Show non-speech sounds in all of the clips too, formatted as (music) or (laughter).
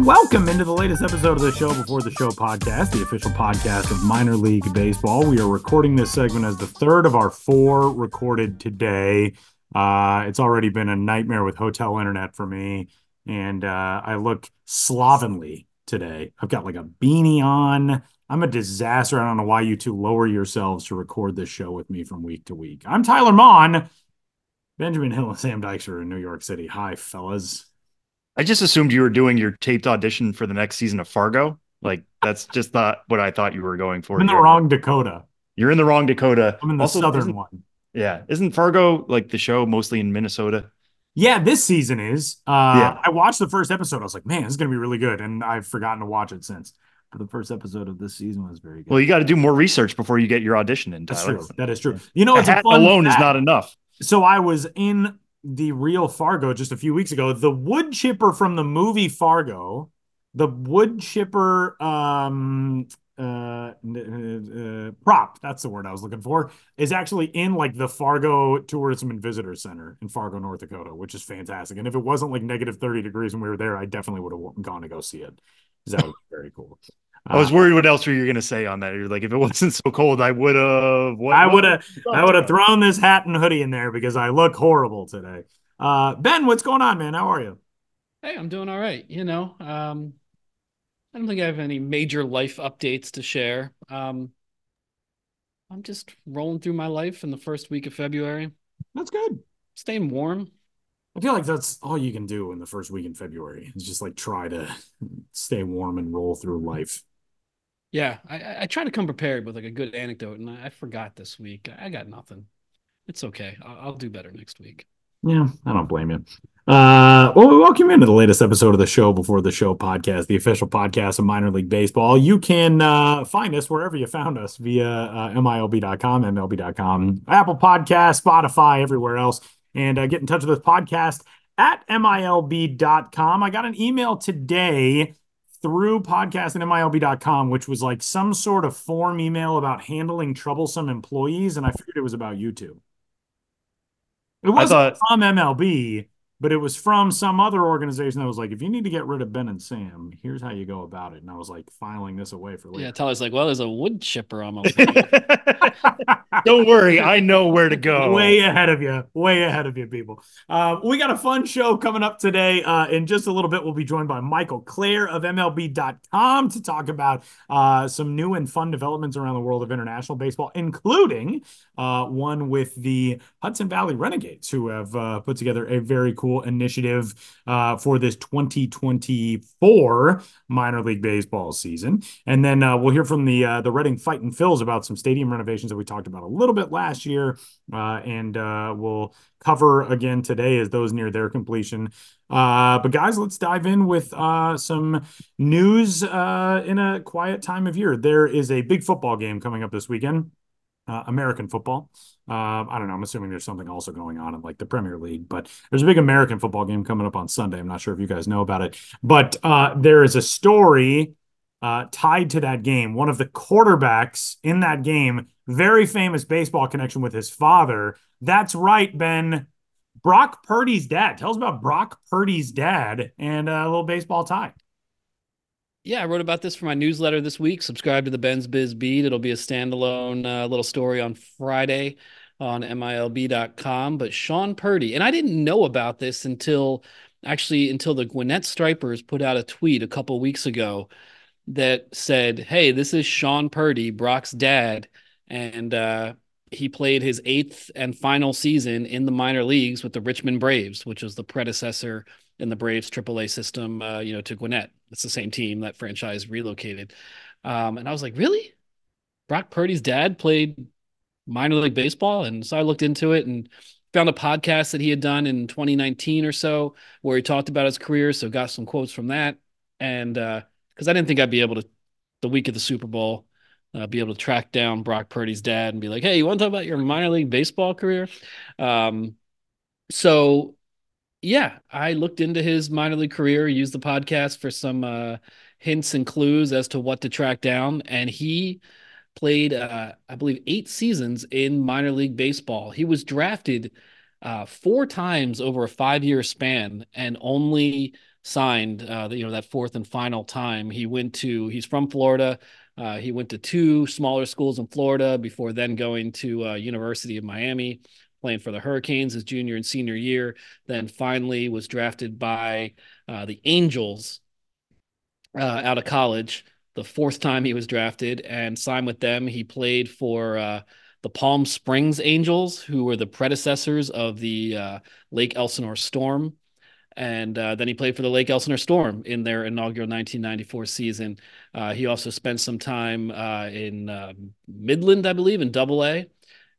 and welcome into the latest episode of the Show Before the Show podcast, the official podcast of minor league baseball. We are recording this segment as the third of our four recorded today. Uh, it's already been a nightmare with hotel internet for me, and uh, I look slovenly today. I've got like a beanie on. I'm a disaster. I don't know why you two lower yourselves to record this show with me from week to week. I'm Tyler Maun. Benjamin Hill and Sam Dykstra in New York City. Hi, fellas. I just assumed you were doing your taped audition for the next season of Fargo. Like that's just not what I thought you were going for. I'm in the wrong Dakota. You're in the wrong Dakota. I'm in the Also, southern one. Yeah, isn't Fargo like the show mostly in Minnesota? Yeah, this season is. Uh, Yeah. I watched the first episode. I was like, man, this is going to be really good. And I've forgotten to watch it since. But the first episode of this season was very good. Well, you got to do more research before you get your audition in. That's true. That is true. You know, A it's a hat fun alone is not enough. So I was in the real Fargo just a few weeks ago. The wood chipper from the movie Fargo, the wood chipper um uh, uh, prop, that's the word I was looking for, is actually in like the Fargo Tourism and Visitor Center in Fargo, North Dakota, which is fantastic. And if it wasn't like negative 30 degrees when we were there, I definitely would have gone to go see it. That be very cool. I was Uh, worried what else were you going to say on that. You're like, if it wasn't so cold, I would have. I would have I would have thrown this hat and hoodie in there because I look horrible today. Uh, Ben, what's going on, man? How are you? Hey, I'm doing all right. You know, um, I don't think I have any major life updates to share. Um, I'm just rolling through my life in the first week of February, That's good. staying warm. I feel like that's all you can do in the first week in February is just like try to (laughs) stay warm and roll through life. Yeah, I, I try to come prepared with like a good anecdote, and I, I forgot this week. I got nothing. It's okay. I'll, I'll do better next week. Yeah, I don't blame you. Uh, well, we welcome you into the latest episode of the Show Before the Show podcast, the official podcast of minor league baseball. You can uh, find us wherever you found us via uh, MILB.com, MLB.com, Apple Podcast, Spotify, everywhere else. And uh, get in touch with us podcast at MILB.com. I got an email today through podcast at MILB.com, which was like some sort of form email about handling troublesome employees. And I figured it was about you two. It wasn't thought from MLB, but it was from some other organization that was like, if you need to get rid of Ben and Sam, here's how you go about it. And I was like filing this away for later. Yeah, later. Tyler's like, well, there's a wood chipper on my way. (laughs) (laughs) don't worry, I know where to go. Way ahead of you. Way ahead of you, people. Uh, we got a fun show coming up today. Uh, in just a little bit, we'll be joined by Michael Clair of MLB.com to talk about uh, some new and fun developments around the world of international baseball, including uh, one with the Hudson Valley Renegades, who have uh, put together a very cool initiative uh, for this 2024 minor league baseball season. And then uh, we'll hear from the uh, the Reading Fighting Phils about some stadium renovations that we talked about a little bit last year, uh, and uh, we'll cover again today as those near their completion. Uh, but guys, let's dive in with uh, some news uh, in a quiet time of year. There is a big football game coming up this weekend. Uh, American football. Uh, I don't know. I'm assuming there's something also going on in like the Premier League, but there's a big American football game coming up on Sunday. I'm not sure if you guys know about it, but uh, there is a story uh, tied to that game. One of the quarterbacks in that game, very famous baseball connection with his father. That's right, Ben. Brock Purdy's dad. Tell us about Brock Purdy's dad and uh, a little baseball tie. Yeah, I wrote about this for my newsletter this week. Subscribe to the Ben's Biz Beat. It'll be a standalone uh, little story on Friday on MILB.com. But Sean Purdy, and I didn't know about this until actually until the Gwinnett Stripers put out a tweet a couple weeks ago that said, "Hey, this is Sean Purdy, Brock's dad, and uh, he played his eighth and final season in the minor leagues with the Richmond Braves, which was the predecessor in the Braves AAA system, uh, you know, to Gwinnett. It's the same team that franchise relocated. Um, and I was like, really? Brock Purdy's dad played minor league baseball? And so I looked into it and found a podcast that he had done in 2019 or so where he talked about his career. So got some quotes from that. And because I didn't think I'd be able to, the week of the Super Bowl, uh, be able to track down Brock Purdy's dad and be like, hey, you want to talk about your minor league baseball career? Um, so yeah, I looked into his minor league career, used the podcast for some uh, hints and clues as to what to track down, and he played, uh, I believe, eight seasons in minor league baseball. He was drafted uh, four times over a five-year span, and only signed, uh, you know, that fourth and final time. He went to, he's from Florida. Uh, he went to two smaller schools in Florida before then going to uh, University of Miami, playing for the Hurricanes his junior and senior year. Then finally was drafted by uh, the Angels uh, out of college. The fourth time he was drafted and signed with them. He played for uh, the Palm Springs Angels, who were the predecessors of the uh, Lake Elsinore Storm and uh, then he played for the Lake Elsinore Storm in their inaugural 1994 season. Uh, he also spent some time in uh, Midland, I believe, in Double A.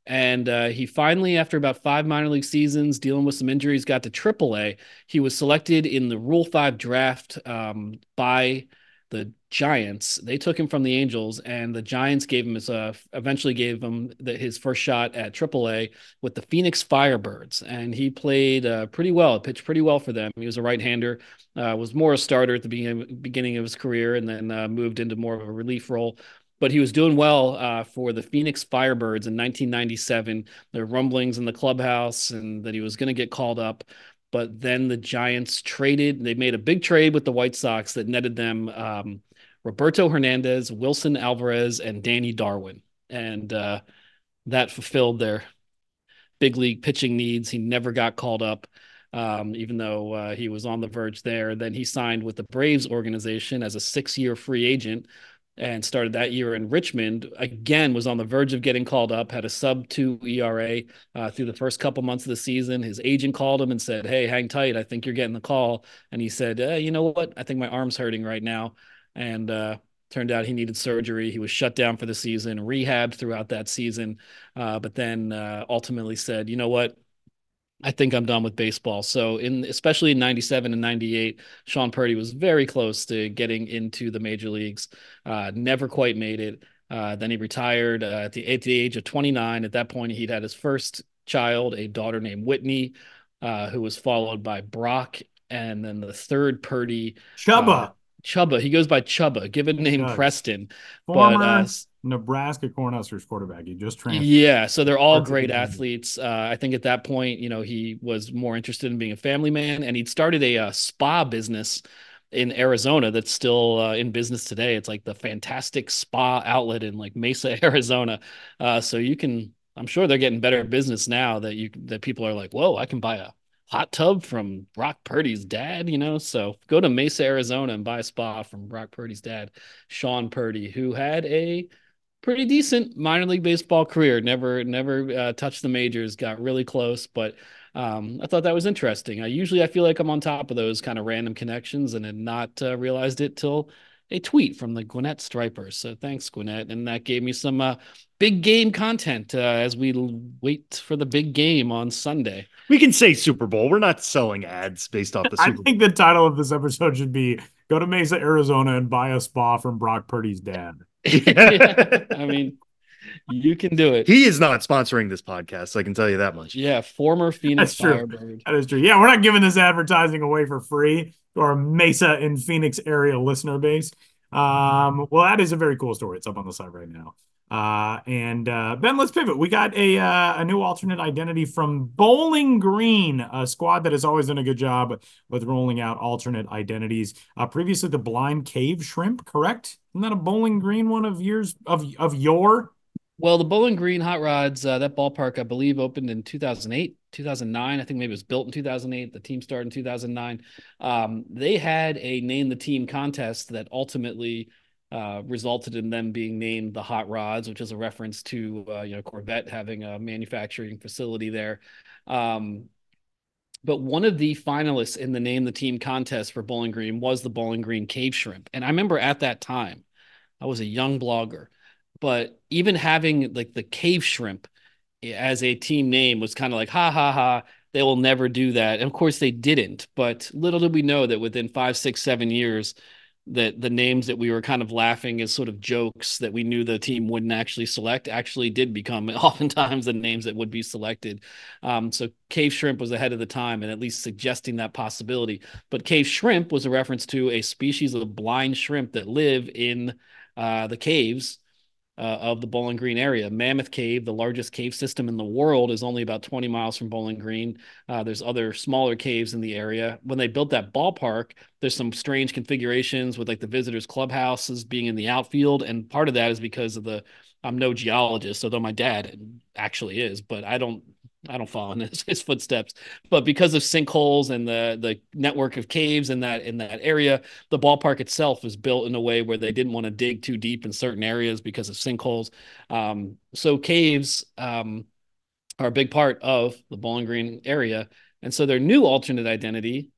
And uh, he finally, after about five minor league seasons, dealing with some injuries, got to Triple A. He was selected in the Rule Five draft um, by the Giants. They took him from the Angels, and the Giants gave him his uh, eventually gave him the, his first shot at AAA with the Phoenix Firebirds, and he played uh, pretty well. Pitched pretty well for them. He was a right-hander. Uh, was more a starter at the beginning beginning of his career, and then uh, moved into more of a relief role. But he was doing well uh, for the Phoenix Firebirds in 1997. There were rumblings in the clubhouse, and that he was going to get called up but then the Giants traded. They made a big trade with the White Sox that netted them um, Roberto Hernandez, Wilson Alvarez, and Danny Darwin. And uh, that fulfilled their big league pitching needs. He never got called up, um, even though uh, he was on the verge there. Then he signed with the Braves organization as a six year free agent and started that year in Richmond. Again, was on the verge of getting called up, had a sub two ERA uh, through the first couple months of the season. His agent called him and said, Hey, hang tight. I think you're getting the call. And he said, uh, You know what? I think my arm's hurting right now and uh, turned out he needed surgery. He was shut down for the season, rehabbed throughout that season, uh, but then uh, ultimately said, "You know what? I think I'm done with baseball." So, in especially in '97 and '98, Sean Purdy was very close to getting into the major leagues. Uh, never quite made it. Uh, then he retired uh, at the at the age of 29. At that point, he'd had his first child, a daughter named Whitney, who was followed by Brock, and then the third Purdy. Chubba Chubba. He goes by Chubba, given name Preston. Former but, uh, Nebraska Cornhuskers quarterback. He just transferred. Yeah, so they're all great athletes. Uh, I think at that point, you know, he was more interested in being a family man, and he'd started a, a uh, spa business in Arizona that's still uh, in business today. It's like the fantastic spa outlet in like Mesa, (laughs) Arizona. Uh, so you can, I'm sure they're getting better business now that you that people are like, whoa, I can buy a hot tub from Brock Purdy's dad, you know. So go to Mesa, Arizona and buy a spa from Brock Purdy's dad, Sean Purdy, who had a pretty decent minor league baseball career. Never, never uh, touched the majors. Got really close, but um, I thought that was interesting. I usually I feel like I'm on top of those kind of random connections, and had not uh, realized it till a tweet from the Gwinnett Stripers. So thanks, Gwinnett, and that gave me some uh, big game content uh, as we wait for the big game on Sunday. We can say Super Bowl. We're not selling ads based off the Super Bowl. I think the title of this episode should be "Go to Mesa, Arizona, and buy a spa from Brock Purdy's dad." (laughs) yeah, I mean, you can do it. He is not sponsoring this podcast. I can tell you that much. Yeah, former Phoenix That's Firebird. True. That is true. Yeah, we're not giving this advertising away for free to our Mesa and Phoenix area listener base. Um, well, that is a very cool story. It's up on the site right now. Uh, and uh, Ben, let's pivot. We got a uh, a new alternate identity from Bowling Green, a squad that has always done a good job with rolling out alternate identities. Uh, previously, the Blind Cave Shrimp, correct? Isn't that a Bowling Green one of years of of your? Well, the Bowling Green Hot Rods, uh, that ballpark, I believe, opened in 2008, 2009. I think maybe it was built in 2008. The team started in 2009. Um, they had a name the team contest that ultimately uh, resulted in them being named the Hot Rods, which is a reference to uh, you know Corvette having a manufacturing facility there. Um, but one of the finalists in the name the team contest for Bowling Green was the Bowling Green Cave Shrimp, and I remember at that time, I was a young blogger, but even having like the Cave Shrimp as a team name was kind of like ha ha ha they will never do that and of course they didn't but little did we know that within five six seven years that the names that we were kind of laughing as sort of jokes that we knew the team wouldn't actually select actually did become (laughs) oftentimes the names that would be selected. Um, so cave shrimp was ahead of the time and at least suggesting that possibility. But cave shrimp was a reference to a species of blind shrimp that live in uh, the caves uh, of the Bowling Green area. Mammoth Cave, the largest cave system in the world, is only about 20 miles from Bowling Green. Uh, there's other smaller caves in the area. When they built that ballpark, there's some strange configurations with like the visitors' clubhouses being in the outfield, and part of that is because of the. I'm no geologist, although my dad actually is, but I don't I don't follow in his, (laughs) his, footsteps, but because of sinkholes and the the network of caves in that in that area, the ballpark itself was built in a way where they didn't want to dig too deep in certain areas because of sinkholes. Um, so caves um, are a big part of the Bowling Green area, and so their new alternate identity,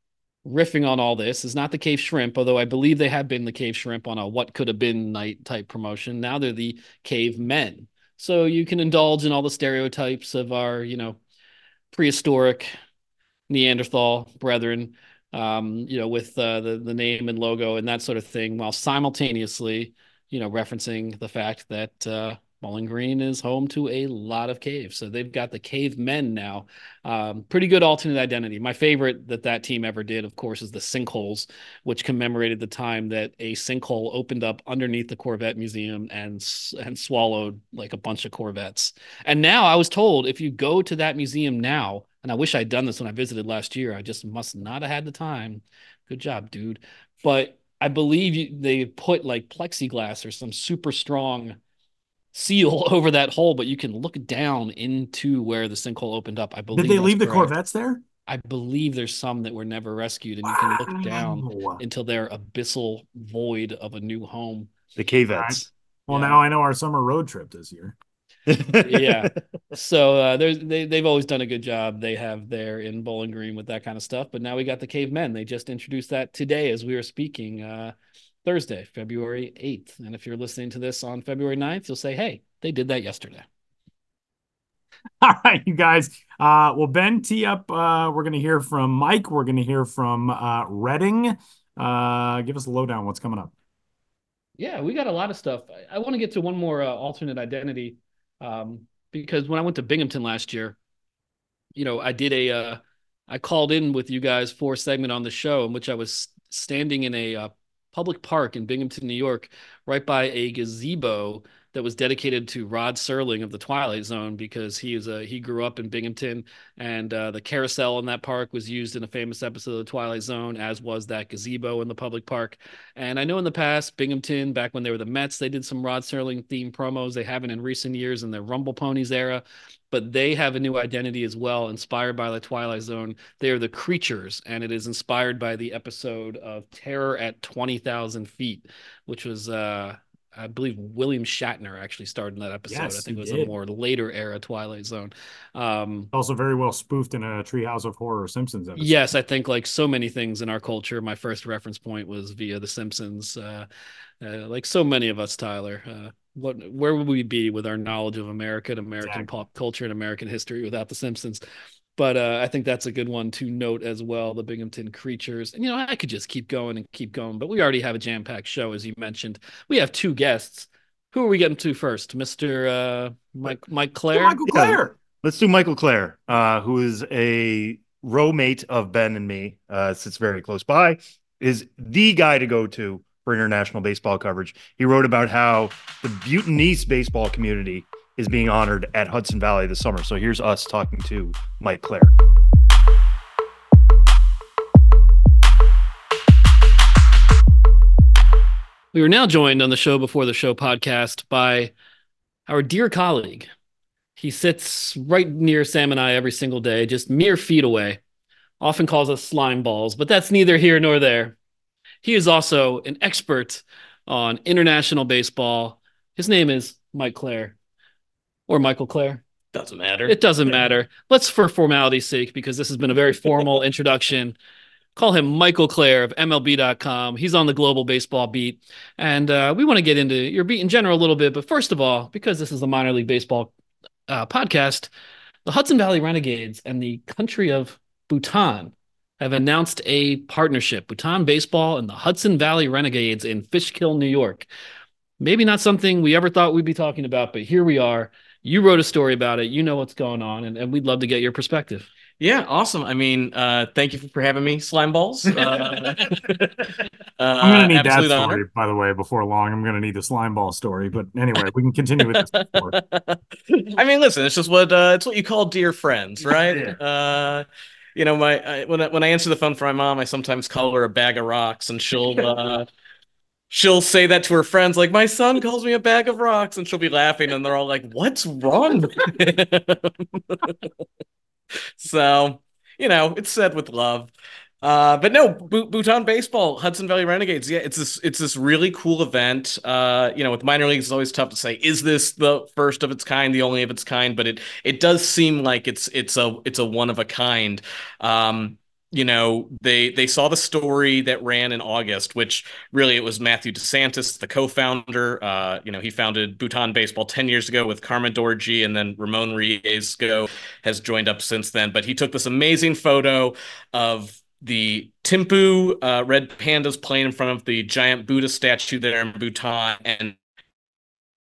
riffing on all this, is not the Cave Shrimp, although I believe they have been the Cave Shrimp on a what could have been night type promotion. Now they're the Cave Men so you can indulge in all the stereotypes of our, you know, prehistoric Neanderthal brethren, um, you know, with uh, the the name and logo and that sort of thing, while simultaneously, you know, referencing the fact that uh, Bowling Green is home to a lot of caves. So they've got the cave men now. Um, pretty good alternate identity. My favorite that that team ever did, of course, is the sinkholes, which commemorated the time that a sinkhole opened up underneath the Corvette Museum and and swallowed like a bunch of Corvettes. And now I was told if you go to that museum now, and I wish I'd done this when I visited last year, I just must not have had the time. Good job, dude. But I believe you, they put like plexiglass or some super strong seal (laughs) over that hole, but you can look down into where the sinkhole opened up. I believe. Did they leave the Corvettes there? I believe there's some that were never rescued, and wow. you can look down into their abyssal void of a new home. The cavettes. Well, yeah. now I know our summer road trip this year. (laughs) yeah. So uh, there's they they've always done a good job. They have there in Bowling Green with that kind of stuff. But now we got the cavemen. They just introduced that today as we were speaking. Uh, Thursday, February 8th. And if you're listening to this on February 9th, you'll say, hey, they did that yesterday. (laughs) All right, you guys. Uh, well, Ben, tee up. Uh, we're going to hear from Mike. We're going to hear from uh, Reading. Uh, give us a lowdown. What's coming up? Yeah, we got a lot of stuff. I, I want to get to one more uh, alternate identity um, because when I went to Binghamton last year, you know, I did a, uh, I called in with you guys for a segment on the show in which I was standing in a uh, public park in Binghamton, New York, right by a gazebo that was dedicated to Rod Serling of the Twilight Zone because he is a he grew up in Binghamton and uh, the carousel in that park was used in a famous episode of the Twilight Zone as was that gazebo in the public park. And I know in the past Binghamton back when they were the Mets they did some Rod Serling themed promos. They haven't in recent years in the Rumble Ponies era but they have a new identity as well, inspired by the Twilight Zone. They are the creatures, and it is inspired by the episode of Terror at 20,000 Feet, which was, uh, I believe William Shatner actually starred in that episode. Yes, I think it was did. a more later era Twilight Zone. Um, also very well spoofed in a Treehouse of Horror Simpsons episode. Yes, I think like so many things in our culture, my first reference point was via The Simpsons. Uh, uh, like so many of us, Tyler. What where would we be with our knowledge of America and American exactly. pop culture and American history without The Simpsons? But uh, I think that's a good one to note as well. The Binghamton creatures, and you know, I could just keep going and keep going, but we already have a jam-packed show, as you mentioned. We have two guests. Who are we getting to first, Mister uh, Mike Mike Clair? Michael Clair. Yeah, let's do Michael Clair, uh, who is a roommate of Ben and me. Uh, sits very close by. Is the guy to go to for international baseball coverage. He wrote about how the Bhutanese baseball community is being honored at Hudson Valley this summer. So here's us talking to Mike Clair. We are now joined on the show before the show podcast by our dear colleague. He sits right near Sam and I every single day, just mere feet away. Often calls us slime balls, but that's neither here nor there. He is also an expert on international baseball. His name is Mike Clair or Michael Clair. Doesn't matter. It doesn't matter. Let's, for formality's sake, because this has been a very formal (laughs) introduction, call him Michael Clair of MLB.com. He's on the global baseball beat. And uh, we want to get into your beat in general a little bit. But first of all, because this is the minor league baseball uh, podcast, the Hudson Valley Renegades and the country of Bhutan have announced a partnership, Bhutan Baseball and the Hudson Valley Renegades in Fishkill, New York. Maybe not something we ever thought we'd be talking about, but here we are. You wrote a story about it. You know what's going on, and, and we'd love to get your perspective. Yeah, awesome. I mean, uh, thank you for having me, slime balls. (laughs) Uh, I'm gonna uh, need that story, honor. by the way, before long. I'm gonna need the slime ball story. But anyway, we can continue with this. (laughs) I mean, listen, it's just what uh, it's what you call dear friends, (laughs) right? Yeah. You know, my I, when I, when I answer the phone for my mom, I sometimes call her a bag of rocks, and she'll (laughs) uh, she'll say that to her friends, like my son calls me a bag of rocks, and she'll be laughing, and they're all like, "What's wrong with him?" (laughs) So, you know, it's said with love. Uh, but no, Bhutan baseball, Hudson Valley Renegades. Yeah, it's this it's this really cool event. Uh, you know, with minor leagues, it's always tough to say is this the first of its kind, the only of its kind. But it it does seem like it's it's a it's a one of a kind. Um, you know, they they saw the story that ran in August, which really it was Matthew DeSantis, the co-founder. Uh, you know, he founded Bhutan Baseball 10 years ago with Karma Dorji, and then Ramon Riesgo has joined up since then. But he took this amazing photo of the Thimphu uh, red pandas playing in front of the giant Buddha statue there in Bhutan, and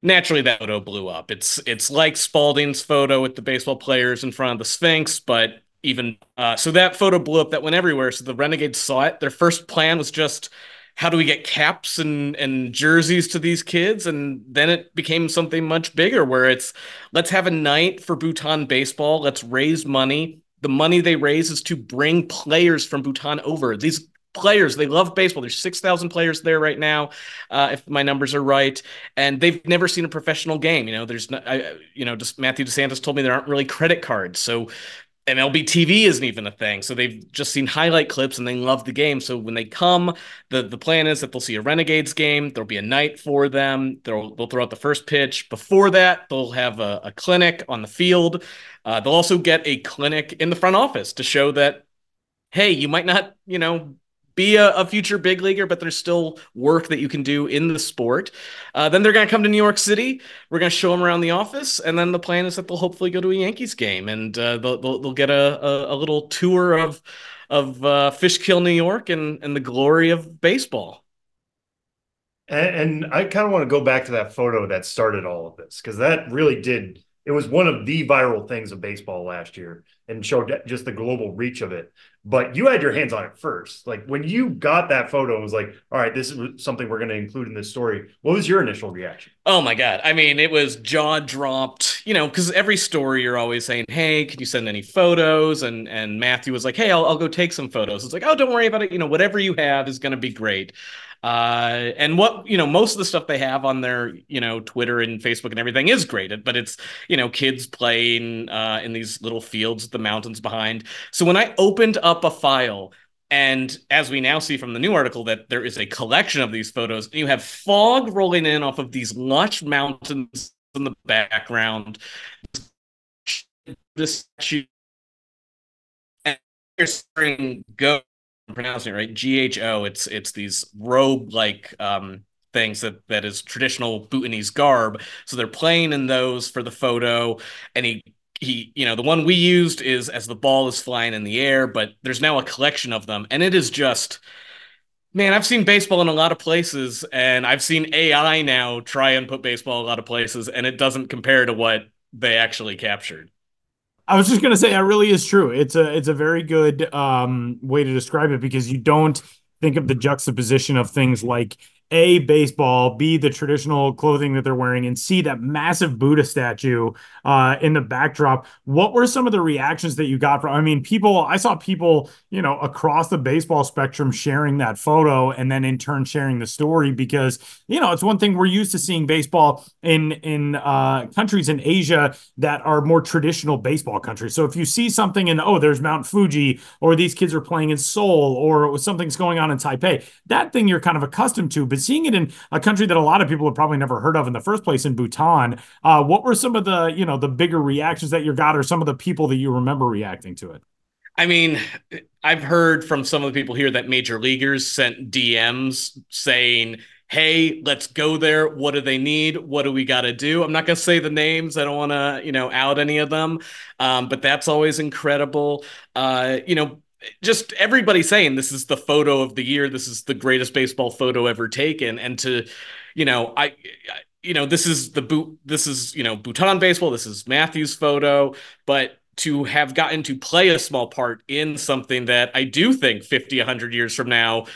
naturally that photo blew up. It's it's like Spalding's photo with the baseball players in front of the Sphinx, but even uh, so that photo blew up. That went everywhere. So the Renegades saw it. Their first plan was just how do we get caps and and jerseys to these kids and then it became something much bigger where it's let's have a night for Bhutan baseball let's raise money the money they raise is to bring players from Bhutan over. These players they love baseball. There's 6000 players there right now uh, if my numbers are right. And they've never seen a professional game. You know there's not I, you know just Matthew DeSantis told me there aren't really credit cards. So MLB TV isn't even a thing. So they've just seen highlight clips and they love the game. So when they come, the, the plan is that they'll see a Renegades game. There'll be a night for them. They'll, they'll throw out the first pitch. Before that, they'll have a, a clinic on the field. Uh, they'll also get a clinic in the front office to show that, hey, you might not, you know, be a, a, future big leaguer, but there's still work that you can do in the sport. Uh, then they're going to come to New York City. We're going to show them around the office, and then the plan is that they'll hopefully go to a Yankees game and uh, they'll, they'll, they'll get a, a, a, little tour of of uh, Fishkill, New York, and and the glory of baseball. And, and I kind of want to go back to that photo that started all of this because that really did. It was one of the viral things of baseball last year and showed just the global reach of it but you had your hands on it first. Like when you got that photo and was like, all right, this is something we're going to include in this story. What was your initial reaction? Oh my God. I mean, it was jaw dropped, you know, because every story you're always saying, Hey, can you send any photos? And and Matthew was like, Hey, I'll, I'll go take some photos. It's like, oh, don't worry about it. You know, whatever you have is going to be great. Uh, and what you know, most of the stuff they have on their you know Twitter and Facebook and everything is great, but it's you know kids playing uh, in these little fields, the mountains behind. So when I opened up a file and as we now see from the new article, that there is a collection of these photos, you have fog rolling in off of these lush mountains in the background. This and you're go pronouncing it right. G H O. It's it's these robe like um things that that is traditional Bhutanese garb. So they're playing in those for the photo, and he he you know the one we used is as the ball is flying in the air, but there's now a collection of them, and it is just. Man, I've seen baseball in a lot of places, and I've seen AI now try and put baseball a lot of places, and it doesn't compare to what they actually captured. I was just gonna say that really is true. It's a it's a very good um, way to describe it because you don't think of the juxtaposition of things like a baseball, B the traditional clothing that they're wearing, and C that massive Buddha statue uh, in the backdrop. What were some of the reactions that you got from? I mean, people. I saw people, you know, across the baseball spectrum sharing that photo, and then in turn sharing the story because you know it's one thing we're used to seeing baseball in in uh, countries in Asia that are more traditional baseball countries. So if you see something and oh, there's Mount Fuji, or these kids are playing in Seoul, or something's going on in Taipei, that thing you're kind of accustomed to, but seeing it in a country that a lot of people have probably never heard of in the first place in Bhutan, uh, what were some of the, you know, the bigger reactions that you got or some of the people that you remember reacting to it? I mean, I've heard from some of the people here that major leaguers sent DMs saying, hey let's go there. What do they need? What do we got to do? I'm not going to say the names. I don't want to you know out any of them. Um, but that's always incredible. Uh, you know just everybody saying this is the photo of the year this is the greatest baseball photo ever taken and to you know i, I you know this is the boot this is you know bhutan baseball this is matthew's photo but to have gotten to play a small part in something that I do think 50, 100 years from now,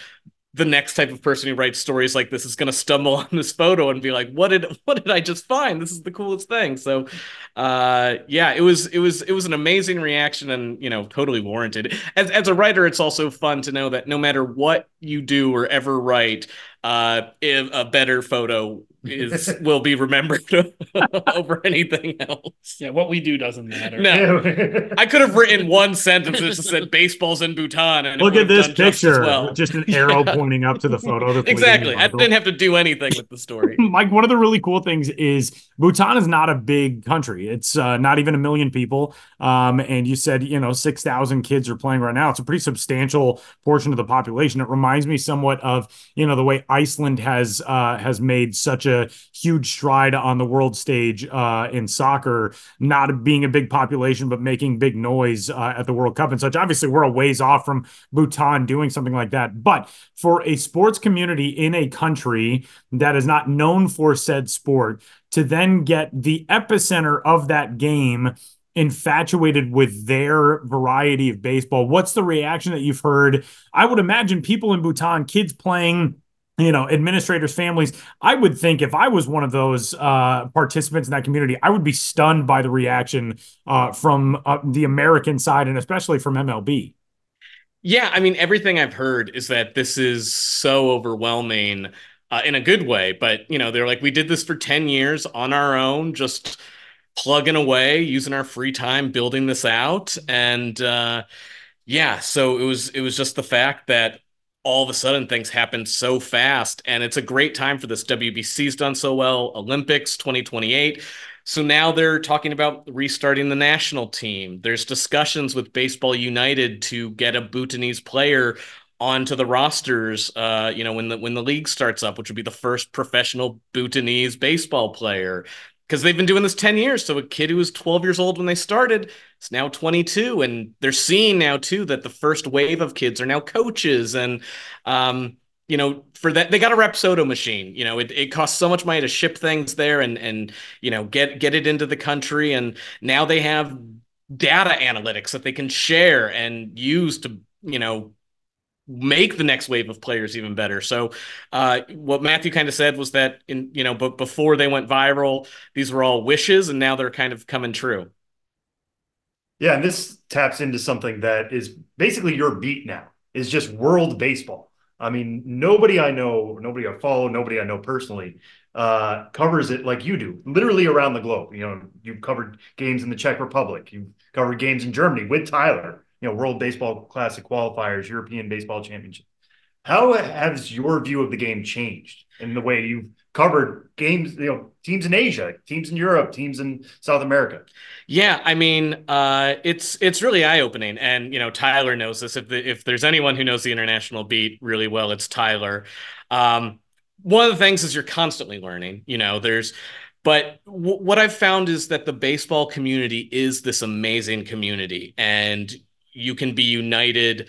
the next type of person who writes stories like this is going to stumble (laughs) on this photo and be like what did what did i just find? This is the coolest thing. So uh yeah it was it was it was an amazing reaction and you know totally warranted. As as a writer it's also fun to know that no matter what you do or ever write uh a better photo is (laughs) will be remembered (laughs) over anything else. Yeah, what we do doesn't matter. No, (laughs) I could have written one sentence that said "baseballs in Bhutan." And look at this picture, well. just an arrow yeah. pointing up to the photo. exactly, I didn't have to do anything with the story. Mike, one of the really cool things is Bhutan is not a big country. It's uh, not even a million people. Um, and you said you know six thousand kids are playing right now. It's a pretty substantial portion of the population. It reminds me somewhat of you know the way Iceland has uh, has made such a huge stride on the world stage uh, in soccer, not being a big population, but making big noise uh, at the World Cup and such. Obviously, we're a ways off from Bhutan doing something like that. But for a sports community in a country that is not known for said sport, to then get the epicenter of that game infatuated with their variety of baseball. What's the reaction that you've heard? I would imagine people in Bhutan, kids playing you know administrators families i would think if i was one of those uh, participants in that community i would be stunned by the reaction uh, from uh, the american side and especially from mlb yeah i mean everything i've heard is that this is so overwhelming uh, in a good way but you know they're like we did this for 10 years on our own just plugging away using our free time building this out and uh, yeah so it was it was just the fact that all of a sudden things happen so fast and it's a great time for this. WBC's done so well Olympics 2028 so now they're talking about restarting the national team. There's discussions with Baseball United to get a Bhutanese player onto the rosters uh, you know when the when the league starts up which would be the first professional Bhutanese baseball player because they've been doing this 10 years. So a kid who was 12 years old when they started is now 22. And they're seeing now, too, that the first wave of kids are now coaches. And, um, you know, for that, they got a Rapsodo machine. You know, it, it costs so much money to ship things there and, and, you know, get, get it into the country. And now they have data analytics that they can share and use to, you know, make the next wave of players even better. So, uh, what Matthew kind of said was that in you know, but before they went viral, these were all wishes, and now they're kind of coming true. Yeah, and this taps into something that is basically your beat now is just world baseball. I mean, nobody I know, nobody I follow, nobody I know personally uh, covers it like you do, literally around the globe. You know, you've covered games in the Czech Republic, you've covered games in Germany with Tyler you know, World Baseball Classic qualifiers, European Baseball Championship. How has your view of the game changed in the way you've covered games, you know, teams in Asia, teams in Europe, teams in South America? Yeah, I mean, uh, it's it's really eye opening, and you know, Tyler knows this. If the, if there's anyone who knows the international beat really well, it's Tyler. Um, one of the things is you're constantly learning. You know, there's but w- what I've found is that the baseball community is this amazing community, and you can be united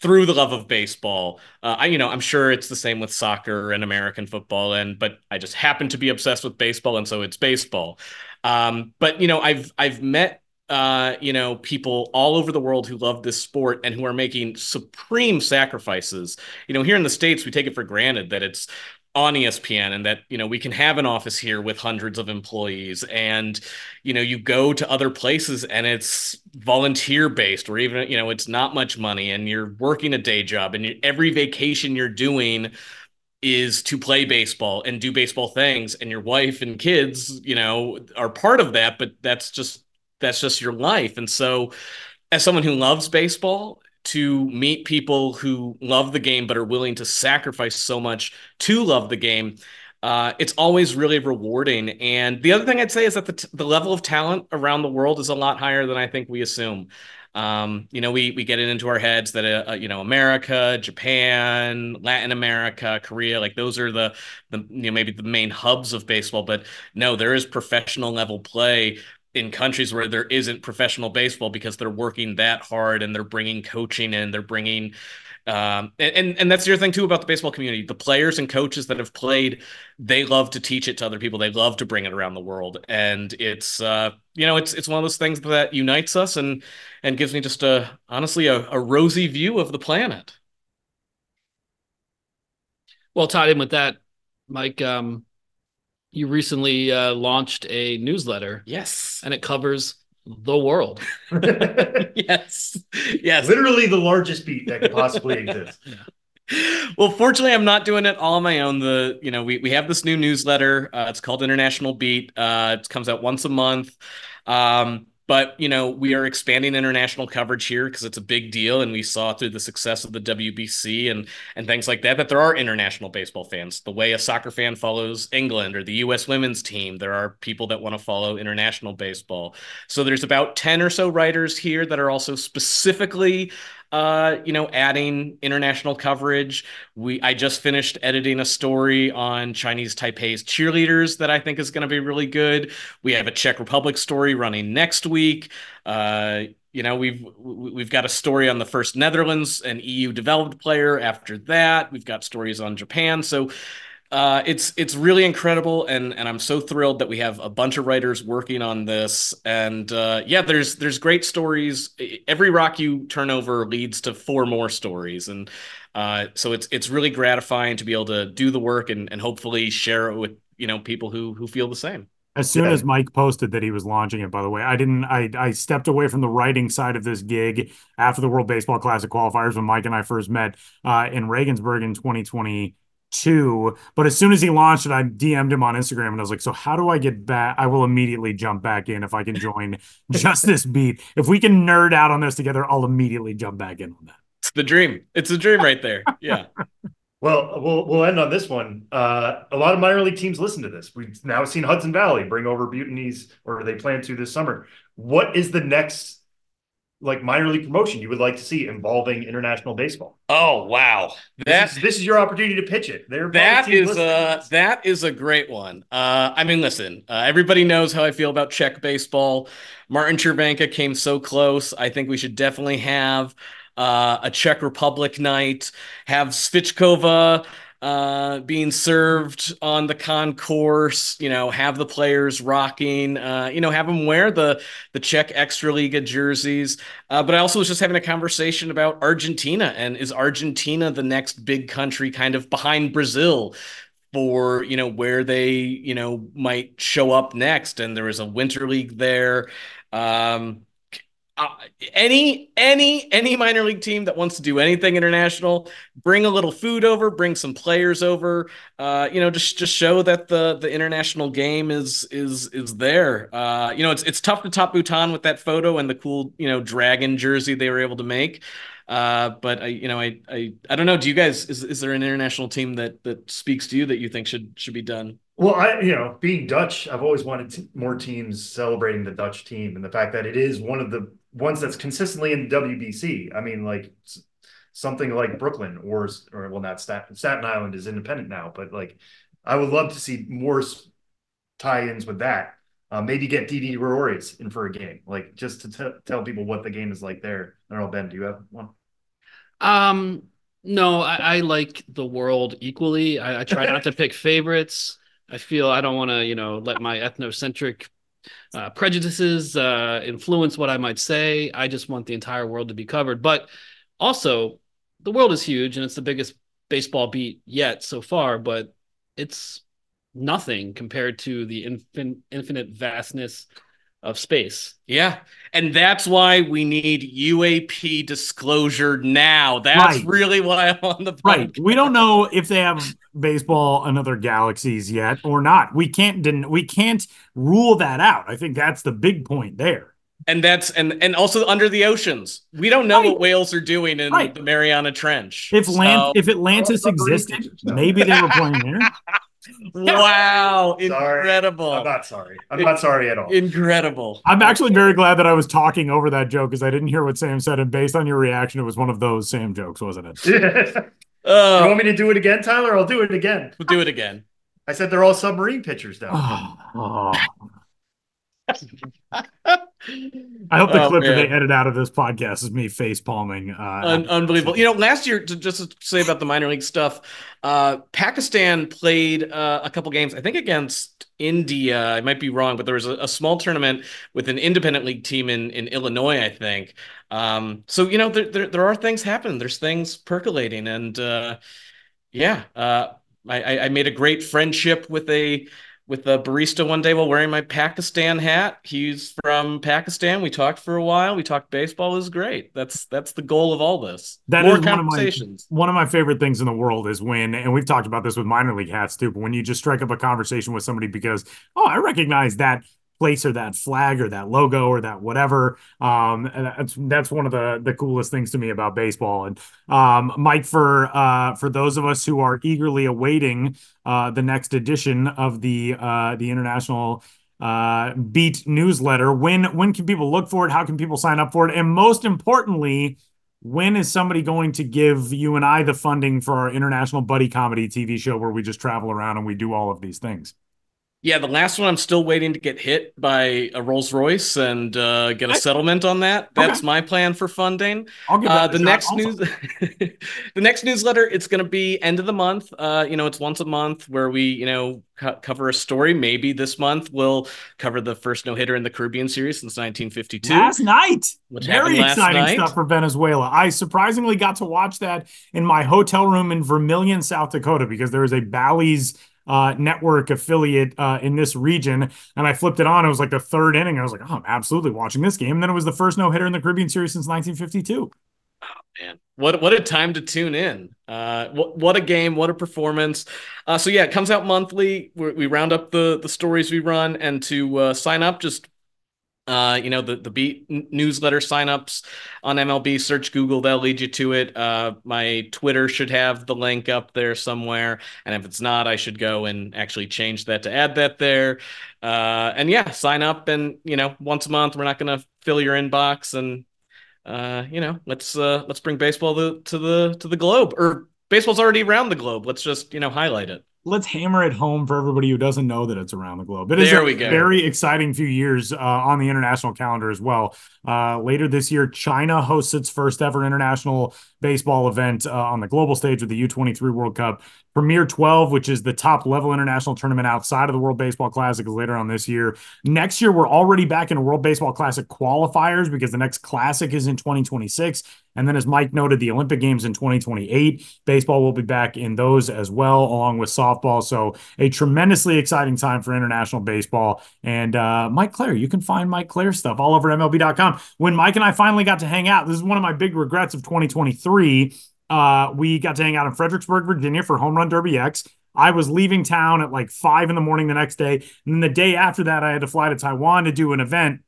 through the love of baseball. Uh, I, you know, I'm sure it's the same with soccer and American football, and but I just happen to be obsessed with baseball, and so it's baseball. Um, but you know, I've I've met uh, you know people all over the world who love this sport and who are making supreme sacrifices. You know, here in the states, we take it for granted that it's on ESPN and that you know we can have an office here with hundreds of employees and you know you go to other places and it's volunteer based or even you know it's not much money and you're working a day job and you, every vacation you're doing is to play baseball and do baseball things and your wife and kids you know are part of that but that's just that's just your life. And so as someone who loves baseball to meet people who love the game but are willing to sacrifice so much to love the game. Uh, it's always really rewarding. And the other thing I'd say is that the, t- the level of talent around the world is a lot higher than I think we assume. Um, you know, we we get it into our heads that uh, uh, you know America, Japan, Latin America, Korea, like those are the the you know maybe the main hubs of baseball. But no, there is professional level play in countries where there isn't professional baseball because they're working that hard and they're bringing coaching and they're bringing um, and and that's other thing too about the baseball community. The players and coaches that have played, they love to teach it to other people. They love to bring it around the world, and it's uh, you know it's it's one of those things that unites us and and gives me just a honestly a, a rosy view of the planet. Well, tied in with that, Mike, um, you recently uh, launched a newsletter. Yes, and it covers the world. (laughs) (laughs) yes. Yes. Literally the largest beat that could possibly (laughs) exist. Yeah. Well, fortunately, I'm not doing it all on my own. The you know we we have this new newsletter. Uh, it's called International Beat. Uh, it comes out once a month. Um, but you know we are expanding international coverage here because it's a big deal and we saw through the success of the WBC and and things like that that there are international baseball fans. The way a soccer fan follows England or the US women's team there are people that want to follow international baseball. So there's about 10 or so writers here that are also specifically uh, you know, adding international coverage. We I just finished editing a story on Chinese Taipei's cheerleaders that I think is going to be really good. We have a Czech Republic story running next week. Uh, you know, we've we've got a story on the first Netherlands and EU developed player. After that, we've got stories on Japan. So uh, it's it's really incredible, and and I'm so thrilled that we have a bunch of writers working on this. And uh, yeah, there's there's great stories. Every rock you turn over leads to four more stories, and uh, so it's it's really gratifying to be able to do the work and and hopefully share it with you know people who who feel the same. As soon yeah. as Mike posted that he was launching it, by the way, I didn't. I I stepped away from the writing side of this gig after the World Baseball Classic qualifiers when Mike and I first met uh, in Regensburg in 2020 two. But as soon as he launched it, I DM'd him on Instagram and I was like, so how do I get back? I will immediately jump back in if I can join (laughs) just this beat. If we can nerd out on this together, I'll immediately jump back in on that. It's the dream. It's a dream right there. Yeah. (laughs) well, we'll we'll end on this one. Uh, a lot of minor league teams listen to this. We've now seen Hudson Valley bring over Bhutanese, or they plan to this summer. What is the next like minor league promotion you would like to see involving international baseball? Oh wow, that this is, this is your opportunity to pitch it. There, that is a that is a great one. Uh, I mean, listen, uh, everybody knows how I feel about Czech baseball. Martin Cervenka came so close. I think we should definitely have uh, a Czech Republic night. Have Svichkova uh, being served on the concourse. You know, have the players rocking. Uh, you know, have them wear the the Czech Extraliga jerseys. Uh, but I also was just having a conversation about Argentina and is Argentina the next big country, kind of behind Brazil? for you know where they you know might show up next and there is a winter league there um uh, any any any minor league team that wants to do anything international bring a little food over bring some players over uh, you know just just show that the the international game is is is there uh, you know it's it's tough to top bhutan with that photo and the cool you know dragon jersey they were able to make uh, but I, you know, I, I, I don't know. Do you guys is, is there an international team that that speaks to you that you think should should be done? Well, I, you know, being Dutch, I've always wanted t- more teams celebrating the Dutch team and the fact that it is one of the ones that's consistently in WBC. I mean, like something like Brooklyn or or well, not Staten, Staten Island is independent now, but like I would love to see more tie-ins with that. Uh, maybe get Didi Gregorius in for a game, like just to t- tell people what the game is like there. I don't know, Ben, do you have one? Um, no, I, I like the world equally. I, I try not to pick favorites. I feel I don't want to, you know, let my ethnocentric uh, prejudices uh, influence what I might say. I just want the entire world to be covered. But also, the world is huge and it's the biggest baseball beat yet so far, but it's nothing compared to the infin- infinite vastness of space. Yeah. And that's why we need UAP disclosure now. That's right. really why I'm on the podcast. Right. We don't know if they have baseball in other galaxies yet or not. We can't den- we can't rule that out. I think that's the big point there. And that's and and also under the oceans. We don't know right. what whales are doing in right. the Mariana Trench. If land if Atlantis existed, maybe they were playing there. (laughs) wow, incredible. I'm not sorry. I'm not sorry at all. Incredible. I'm actually very glad that I was talking over that joke because I didn't hear what Sam said. And based on your reaction, it was one of those Sam jokes, wasn't it? uh, (laughs) you want me to do it again, Tyler? I'll do it again. We'll do it again. I said they're all submarine pitchers now. (sighs) Oh, oh. I hope the Oh, clip that they edit out of this podcast is me face palming. Uh, Un- unbelievable. You know, last year, to, just to say about the minor league stuff, uh, Pakistan played uh, a couple games, I think against India. I might be wrong, but there was a, a small tournament with an independent league team in, in Illinois, I think. Um, so, you know, there, there, there are things happening, there's things percolating. And uh, yeah, uh, I, I I made a great friendship with a with a barista one day while wearing my Pakistan hat. He's from Pakistan. We talked for a while. We talked baseball. Was great. That's that's the goal of all this. That More is one of my- one of my favorite things in the world is when, and we've talked about this with minor league hats too, but when you just strike up a conversation with somebody because, oh, I recognize that place or that flag or that logo or that whatever. Um, that's that's one of the the coolest things to me about baseball. And um, Mike, for uh, for those of us who are eagerly awaiting uh, the next edition of the uh, the international uh, beat newsletter, when when can people look for it? How can people sign up for it? And most importantly when is somebody going to give you and I the funding for our international buddy comedy TV show where we just travel around and we do all of these things? Yeah, the last one I'm still waiting to get hit by a Rolls Royce and uh, get a I- settlement on that. That's Okay. my plan for funding. I'll give Uh, the next news, (laughs) the next newsletter, it's going to be end of the month. Uh, you know, it's once a month where we, you know, co- cover a story. Maybe this month we'll cover the first no hitter in the Caribbean series since 1952. Last night. Very exciting night. stuff for Venezuela. I surprisingly got to watch that in my hotel room in Vermillion, South Dakota, because there is a Bally's uh, network affiliate uh, in this region. And I flipped it on. It was like the third inning. I was like, oh, I'm absolutely watching this game. And then it was the first no hitter in the Caribbean series since 1952. Man, what what a time to tune in! Uh, what what a game! What a performance! Uh, so yeah, it comes out monthly. we we round up the the stories we run, and to uh, sign up, just uh, you know the the beat newsletter signups on MLB. Search Google, they'll lead you to it. Uh, my Twitter should have the link up there somewhere, and if it's not, I should go and actually change that to add that there. Uh, and yeah, sign up, and you know once a month, we're not going to fill your inbox and uh, you know, let's uh, let's bring baseball to, to the to the globe. Or baseball's already around the globe. Let's just you know highlight it. Let's hammer it home for everybody who doesn't know that it's around the globe. It is There a we go. very exciting few years uh, on the international calendar as well. Uh, later this year, China hosts its first ever international baseball event uh, on the global stage with the U23 World Cup. Premier 12, which is the top level international tournament outside of the World Baseball Classic, is later on this year. Next year, we're already back in World Baseball Classic qualifiers because the next classic is in 2026. And then, as Mike noted, the Olympic Games in 2028. Baseball will be back in those as well, along with softball. So, a tremendously exciting time for international baseball. And uh, Mike Clair, you can find Mike Clair stuff all over MLB.com. When Mike and I finally got to hang out, this is one of my big regrets of 2023. Uh, we got to hang out in Fredericksburg, Virginia for Home Run Derby X. I was leaving town at like five in the morning the next day. And then the day after that, I had to fly to Taiwan to do an event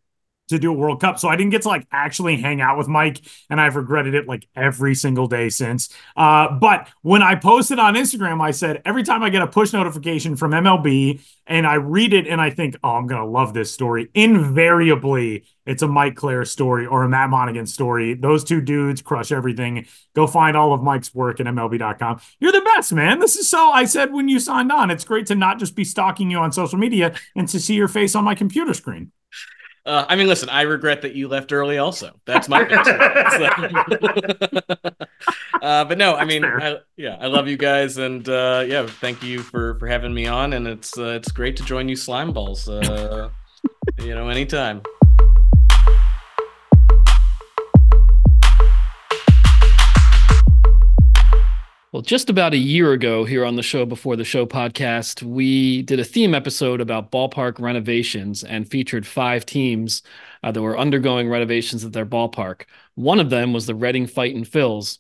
to do a World Cup. So I didn't get to like actually hang out with Mike, and I've regretted it like every single day since. Uh, but when I posted on Instagram, I said every time I get a push notification from MLB and I read it and I think, oh, I'm gonna love this story. Invariably, it's a Mike Clair story or a Matt Monagan story. Those two dudes crush everything. Go find all of Mike's work at MLB.com. You're the best, man. This is so I said when you signed on. It's great to not just be stalking you on social media and to see your face on my computer screen. Uh, I mean, listen, I regret that you left early. Also, that's my big (laughs) So- uh, but no, I mean. I, yeah, I love you guys, and uh, yeah, thank you for for having me on, and it's uh, it's great to join you, slime balls. Uh, you know, anytime. Well, just about a year ago here on the Show Before the Show podcast, we did a theme episode about ballpark renovations and featured five teams uh, that were undergoing renovations at their ballpark. One of them was the Reading Fightin' Phils,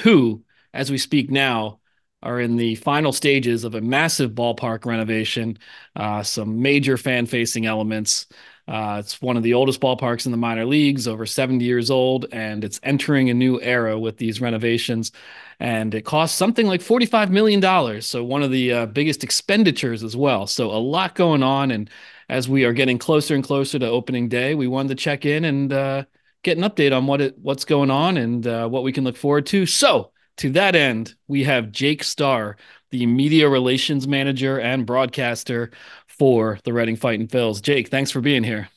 who, as we speak now, are in the final stages of a massive ballpark renovation, uh, some major fan facing elements. Uh, it's one of the oldest ballparks in the minor leagues, over 70 years old, and it's entering a new era with these renovations and it costs something like $45 million. So, one of the uh, biggest expenditures as well. So, a lot going on. And as we are getting closer and closer to opening day, we wanted to check in and uh, get an update on what it, what's going on and uh, what we can look forward to. So, to that end, we have Jake Starr, the media relations manager and broadcaster for the Reading Fighting Phils. Jake, thanks for being here.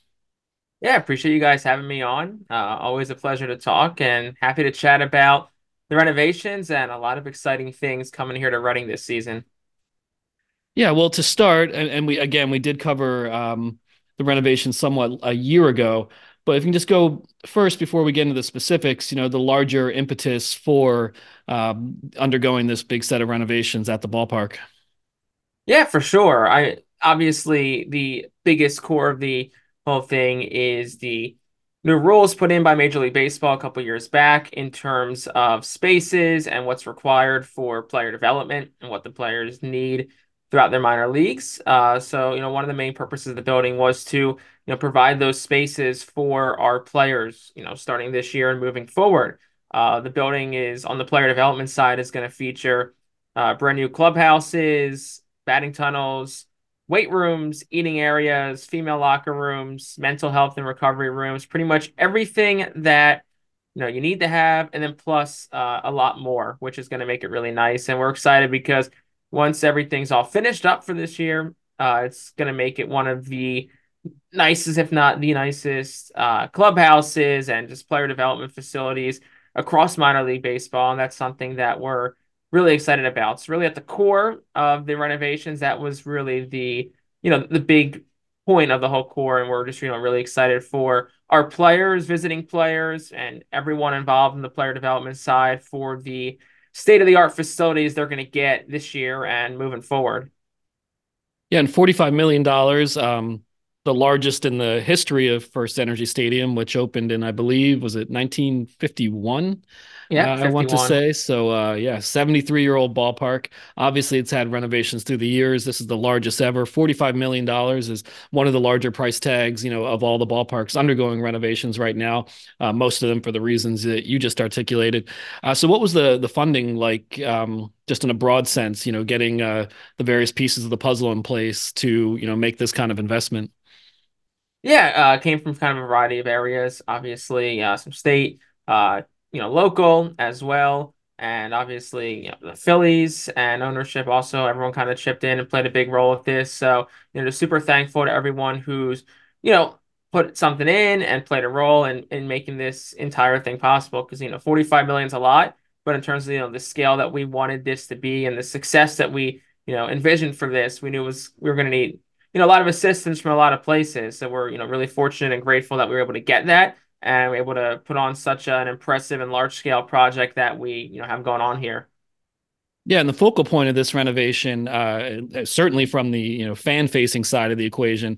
Yeah, appreciate you guys having me on. Uh, always a pleasure to talk and happy to chat about the renovations and a lot of exciting things coming here to Reading this season. Yeah, well, to start, and, and we again we did cover um, the renovation somewhat a year ago, but if you can just go first before we get into the specifics, you know, the larger impetus for um, undergoing this big set of renovations at the ballpark. Yeah, for sure. I obviously the biggest core of the whole thing is the new rules put in by Major League Baseball a couple years back in terms of spaces and what's required for player development and what the players need throughout their minor leagues. Uh, so, you know, one of the main purposes of the building was to, you know, provide those spaces for our players, you know, starting this year and moving forward. Uh, the building is on the player development side is going to feature uh, brand new clubhouses, batting tunnels, weight rooms, eating areas, female locker rooms, mental health and recovery rooms, pretty much everything that you know you need to have, and then plus uh, a lot more, which is going to make it really nice. And we're excited because once everything's all finished up for this year, uh, it's going to make it one of the nicest, if not the nicest, uh, clubhouses and just player development facilities across minor league baseball. And that's something that we're really excited about. It's really at the core of the renovations. That was really the, you know, the big point of the whole core. And we're just, you know, really excited for our players, visiting players, and everyone involved in the player development side for the state of the art facilities they're going to get this year and moving forward. Yeah, and $45 million, um, the largest in the history of FirstEnergy Stadium, which opened in, I believe, was it 1951? Yeah, uh, I want to say so. Uh, yeah, seventy-three-year-old ballpark. Obviously, it's had renovations through the years. This is the largest ever. Forty-five million dollars is one of the larger price tags, you know, of all the ballparks undergoing renovations right now. Uh, most of them for the reasons that you just articulated. Uh, so, what was the the funding like? Um, just in a broad sense, you know, getting uh, the various pieces of the puzzle in place to, you know, make this kind of investment. Yeah, uh, came from kind of a variety of areas. Obviously, some state, uh, you know, local as well. And obviously, you know, the Phillies and ownership also, everyone kind of chipped in and played a big role with this. So, you know, just super thankful to everyone who's, you know, put something in and played a role in, in making this entire thing possible. Because, you know, 45 million is a lot, but in terms of, you know, the scale that we wanted this to be and the success that we, you know, envisioned for this, we knew was we were going to need, you know, a lot of assistance from a lot of places. So we're, you know, really fortunate and grateful that we were able to get that and we're able to put on such an impressive and large scale project that we you know have going on here. Yeah, and the focal point of this renovation, uh, certainly from the you know fan facing side of the equation,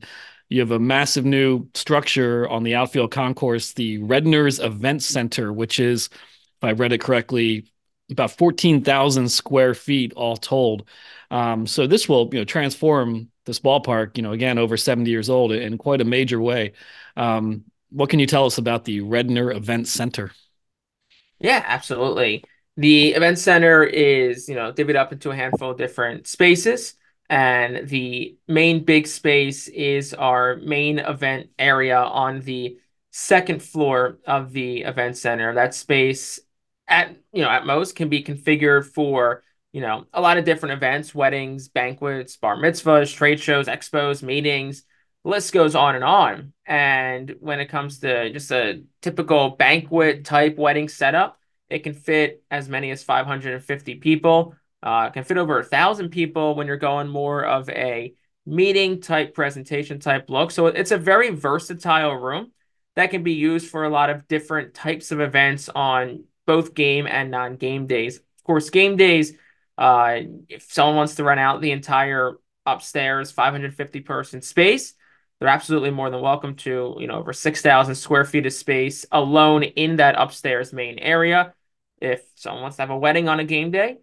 you have a massive new structure on the outfield concourse, the Redner's Event Center, which is, if I read it correctly, about fourteen thousand square feet all told. Um, so this will you know transform this ballpark, you know, again over seventy years old in quite a major way. Um, what can you tell us about the Redner Event Center? Yeah, absolutely. The event center is, you know, divvied up into a handful of different spaces. And the main big space is our main event area on the second floor of the event center. That space at, you know, at most can be configured for, you know, a lot of different events, weddings, banquets, bar mitzvahs, trade shows, expos, meetings, list goes on and on. And when it comes to just a typical banquet type wedding setup, it can fit as many as 550 people. Uh, can fit over a thousand people when you're going more of a meeting type presentation type look. So it's a very versatile room that can be used for a lot of different types of events on both game and non-game days. Of course, game days, uh, if someone wants to run out the entire upstairs 550 person space, they're absolutely more than welcome to, you know, over 6,000 square feet of space alone in that upstairs main area. If someone wants to have a wedding on a game day,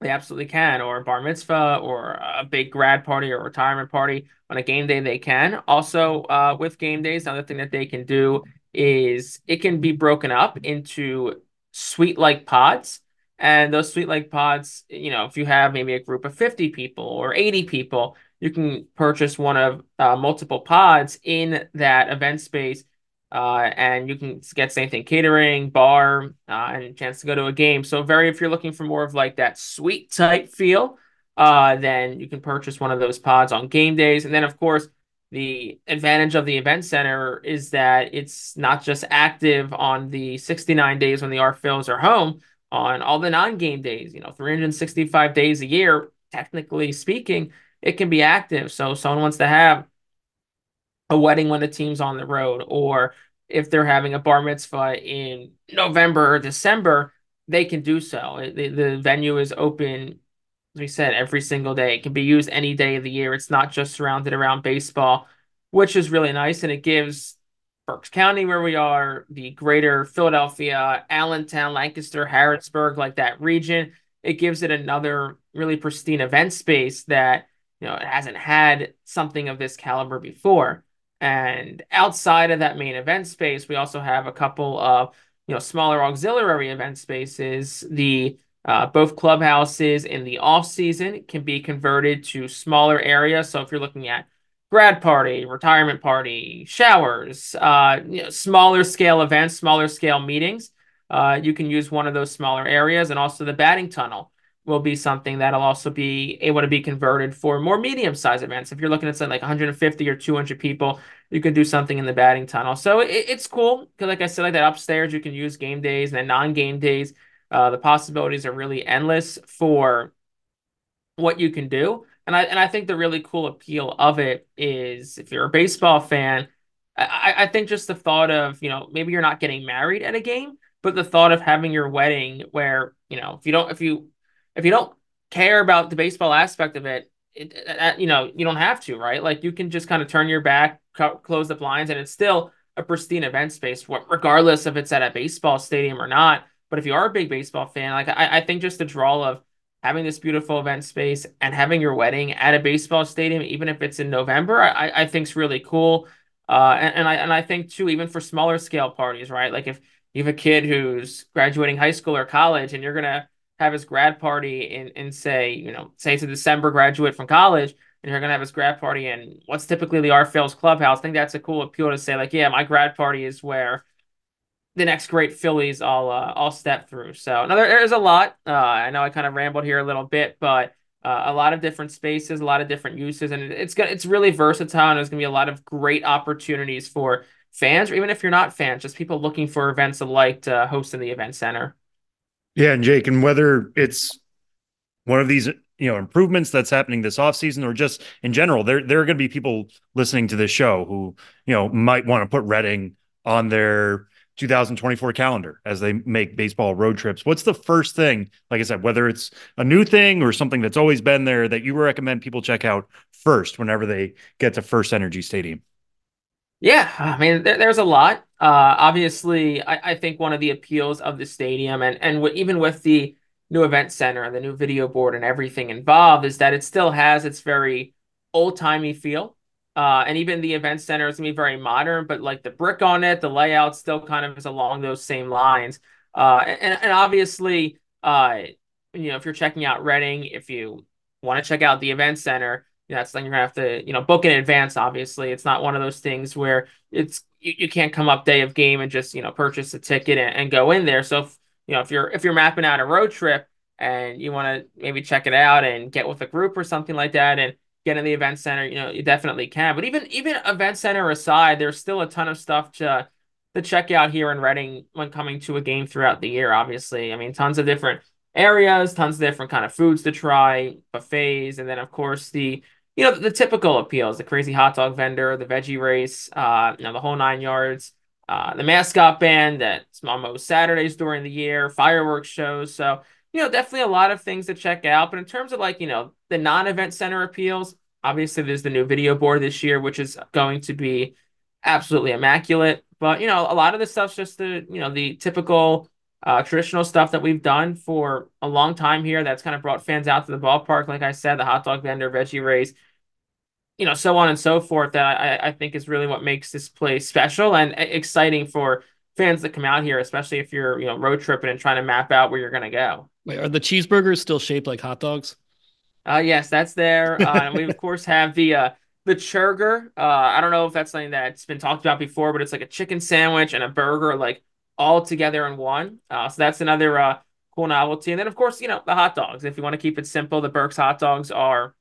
they absolutely can, or a bar mitzvah, or a big grad party or retirement party on a game day, they can. Also, uh, with game days, another thing that they can do is it can be broken up into suite like pods. And those sweet like pods, you know, if you have maybe a group of 50 people or 80 people, you can purchase one of uh, multiple pods in that event space. Uh, and you can get same thing catering, bar, uh, and a chance to go to a game. So very, if you're looking for more of like that sweet type feel, uh, then you can purchase one of those pods on game days. And then, of course, the advantage of the event center is that it's not just active on the 69 days when the R-Phils are home, on all the non-game days, you know, 365 days a year, technically speaking, it can be active. So someone wants to have a wedding when the team's on the road, or if they're having a bar mitzvah in November or December, they can do so. The, the venue is open, as we said, every single day. It can be used any day of the year. It's not just surrounded around baseball, which is really nice. And it gives Berks County, where we are, the greater Philadelphia, Allentown, Lancaster, Harrisburg, like that region, it gives it another really pristine event space that, you know, it hasn't had something of this caliber before. And outside of that main event space, we also have a couple of, you know, smaller auxiliary event spaces. The uh, both clubhouses in the off season can be converted to smaller areas. So if you're looking at grad party, retirement party, showers, uh, you know, smaller scale events, smaller scale meetings. Uh, you can use one of those smaller areas, and also the batting tunnel will be something that'll also be able to be converted for more medium sized events. If you're looking at something like 150 or 200 people, you can do something in the batting tunnel. So it, it's cool because, like I said, like that upstairs, you can use game days and then non game days. Uh, the possibilities are really endless for what you can do. And I and I think the really cool appeal of it is if you're a baseball fan, I, I think just the thought of, you know, maybe you're not getting married at a game, but the thought of having your wedding where, you know, if you don't if you if you don't care about the baseball aspect of it, it, it you know, you don't have to, right? Like you can just kind of turn your back, co- close the blinds, and it's still a pristine event space, regardless if it's at a baseball stadium or not. But if you are a big baseball fan, like I, I think just the draw of having this beautiful event space and having your wedding at a baseball stadium, even if it's in November, I, I think is really cool. Uh, and, and I and I think too, even for smaller scale parties, right? Like if you have a kid who's graduating high school or college, and you're gonna have his grad party in in say, you know, say it's a December graduate from college, and you're gonna have his grad party in what's typically the R-Phils clubhouse. I think that's a cool appeal to say, like, yeah, my grad party is where the next great Phillies I'll uh, I'll step through. So another there's a lot. Uh, I know I kind of rambled here a little bit, but uh, a lot of different spaces, a lot of different uses, and it's gonna it's really versatile. And there's gonna be a lot of great opportunities for fans, or even if you're not fans, just people looking for events alike to host in the event center. Yeah, and Jake, and whether it's one of these you know improvements that's happening this offseason or just in general there there are going to be people listening to this show who you know might want to put reading on their 2024 calendar as they make baseball road trips. What's the first thing, like I said, whether it's a new thing or something that's always been there that you recommend people check out first whenever they get to FirstEnergy Stadium? Yeah, I mean, there, there's a lot. Uh, obviously, I, I, think one of the appeals of the stadium and and w- even with the new event center and the new video board and everything involved is that it still has its very old timey feel. Uh, and even the event center is gonna be very modern, but like the brick on it, the layout still kind of is along those same lines. Uh, and, and obviously, uh, you know, if you're checking out Reading, if you want to check out the event center, that's something you're gonna have to, you know, book in advance. Obviously, it's not one of those things where it's you, you can't come up day of game and just you know purchase a ticket and, and go in there. So if you know if you're if you're mapping out a road trip and you want to maybe check it out and get with a group or something like that and get in the event center, you know, you definitely can. But even even event center aside, there's still a ton of stuff to to check out here in Reading when coming to a game throughout the year. Obviously, I mean, tons of different areas, tons of different kind of foods to try, buffets, and then of course the you know the typical appeals: the crazy hot dog vendor, the veggie race, uh, you know, the whole nine yards. Uh, the mascot band that's on most Saturdays during the year, fireworks shows. So you know, definitely a lot of things to check out. But in terms of like, you know, the non-event center appeals, obviously there's the new video board this year, which is going to be absolutely immaculate. But you know, a lot of the stuff's just the, you know, the typical uh, traditional stuff that we've done for a long time here that's kind of brought fans out to the ballpark. Like I said, the hot dog vendor, veggie race, you know, so on and so forth. That I, I think is really what makes this place special and exciting for fans that come out here, especially if you're, you know, road tripping and trying to map out where you're going to go. Wait, are the cheeseburgers still shaped like hot dogs? Uh, yes, that's there. Uh, and we of (laughs) course have the uh, the churger. Uh, I don't know if that's something that's been talked about before, but it's like a chicken sandwich and a burger, like all together in one. Uh, so that's another uh, cool novelty. And then, of course, you know, the hot dogs. If you want to keep it simple, the Berks hot dogs are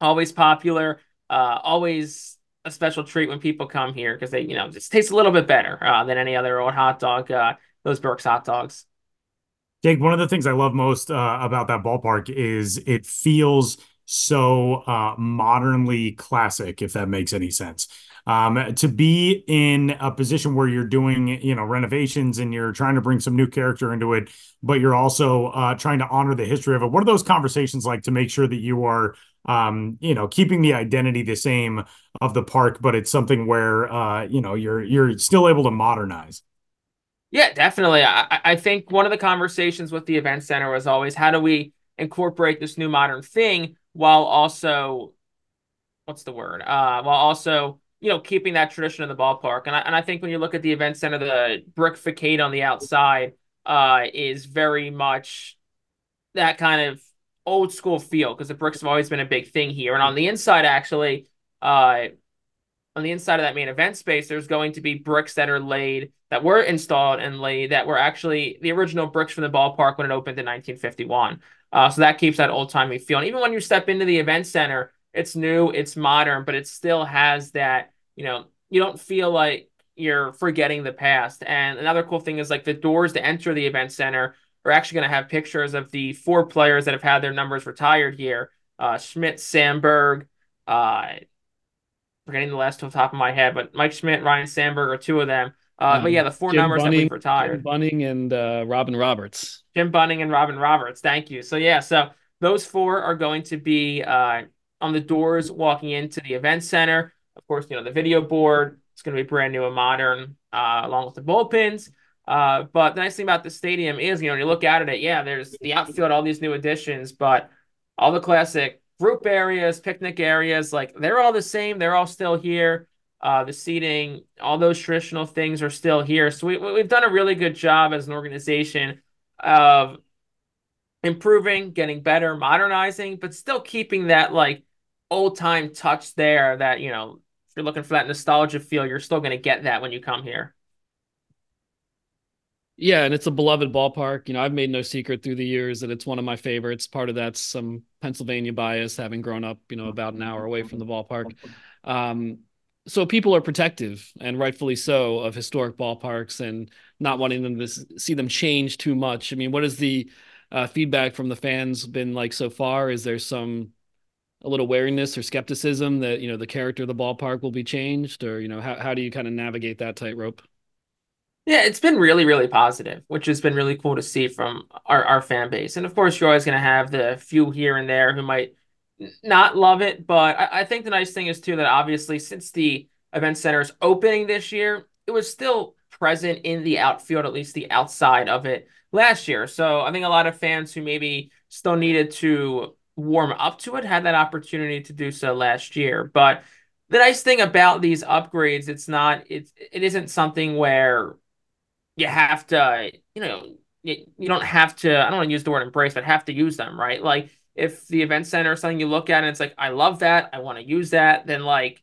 always popular, uh, always a special treat when people come here because they, you know, just taste a little bit better uh, than any other old hot dog. Uh, those Berks hot dogs. Jake, one of the things I love most uh, about that ballpark is it feels so uh, modernly classic, if that makes any sense. Um, to be in a position where you're doing, you know, renovations and you're trying to bring some new character into it, but you're also uh, trying to honor the history of it. What are those conversations like to make sure that you are, um, you know, keeping the identity the same of the park, but it's something where, uh, you know, you're you're still able to modernize. Yeah, definitely. I, I think one of the conversations with the event center was always how do we incorporate this new modern thing while also what's the word? Uh, while also you know keeping that tradition in the ballpark. And I and I think when you look at the event center, the brick facade on the outside uh, is very much that kind of old school feel because the bricks have always been a big thing here. And on the inside, actually, uh, on the inside of that main event space, there's going to be bricks that are laid that were installed and laid that were actually the original bricks from the ballpark when it opened in 1951. Uh, so that keeps that old timey feel. And even when you step into the event center, it's new, it's modern, but it still has that, you know, you don't feel like you're forgetting the past. And another cool thing is like the doors to enter the event center are actually going to have pictures of the four players that have had their numbers retired here uh, Schmidt, Sandberg, uh, forgetting the last off the top of my head, but Mike Schmidt, Ryne Sandberg are two of them. Uh, but yeah, the four Jim numbers Bunning, that we've retired. Jim Bunning and uh, Robin Roberts. Jim Bunning and Robin Roberts. Thank you. So yeah, so those four are going to be uh, on the doors walking into the event center. Of course, you know the video board. It's going to be brand new and modern, uh, along with the bullpens. Uh, but the nice thing about the stadium is, you know, when you look at it, yeah, there's the outfield, all these new additions, but all the classic group areas, picnic areas, like they're all the same. They're all still here. Uh, the seating, all those traditional things are still here. So we, we've done a really good job as an organization of improving, getting better, modernizing, but still keeping that like old time touch there that, you know, if you're looking for that nostalgia feel, you're still going to get that when you come here. Yeah, and it's a beloved ballpark. You know, I've made no secret through the years that it's one of my favorites. Part of that's some Pennsylvania bias, having grown up, you know, about an hour away from the ballpark. Um, so people are protective and rightfully so of historic ballparks and not wanting them to see them change too much. I mean, what has the uh, feedback from the fans been like so far? Is there some a little wariness or skepticism that you know the character of the ballpark will be changed, or you know how how do you kind of navigate that tightrope? Yeah, it's been really, really positive, which has been really cool to see from our, our fan base. And of course, you're always going to have the few here and there who might not love it, but I, I think the nice thing is too that obviously since the event center is opening this year, it was still present in the outfield, at least the outside of it last year. So I think a lot of fans who maybe still needed to warm up to it had that opportunity to do so last year. But the nice thing about these upgrades, it's not it's it isn't something where you have to, you know, you, you don't have to I don't want to use the word embrace, but have to use them, right? Like if the event center is something you look at and it's like, I love that, I want to use that, then like,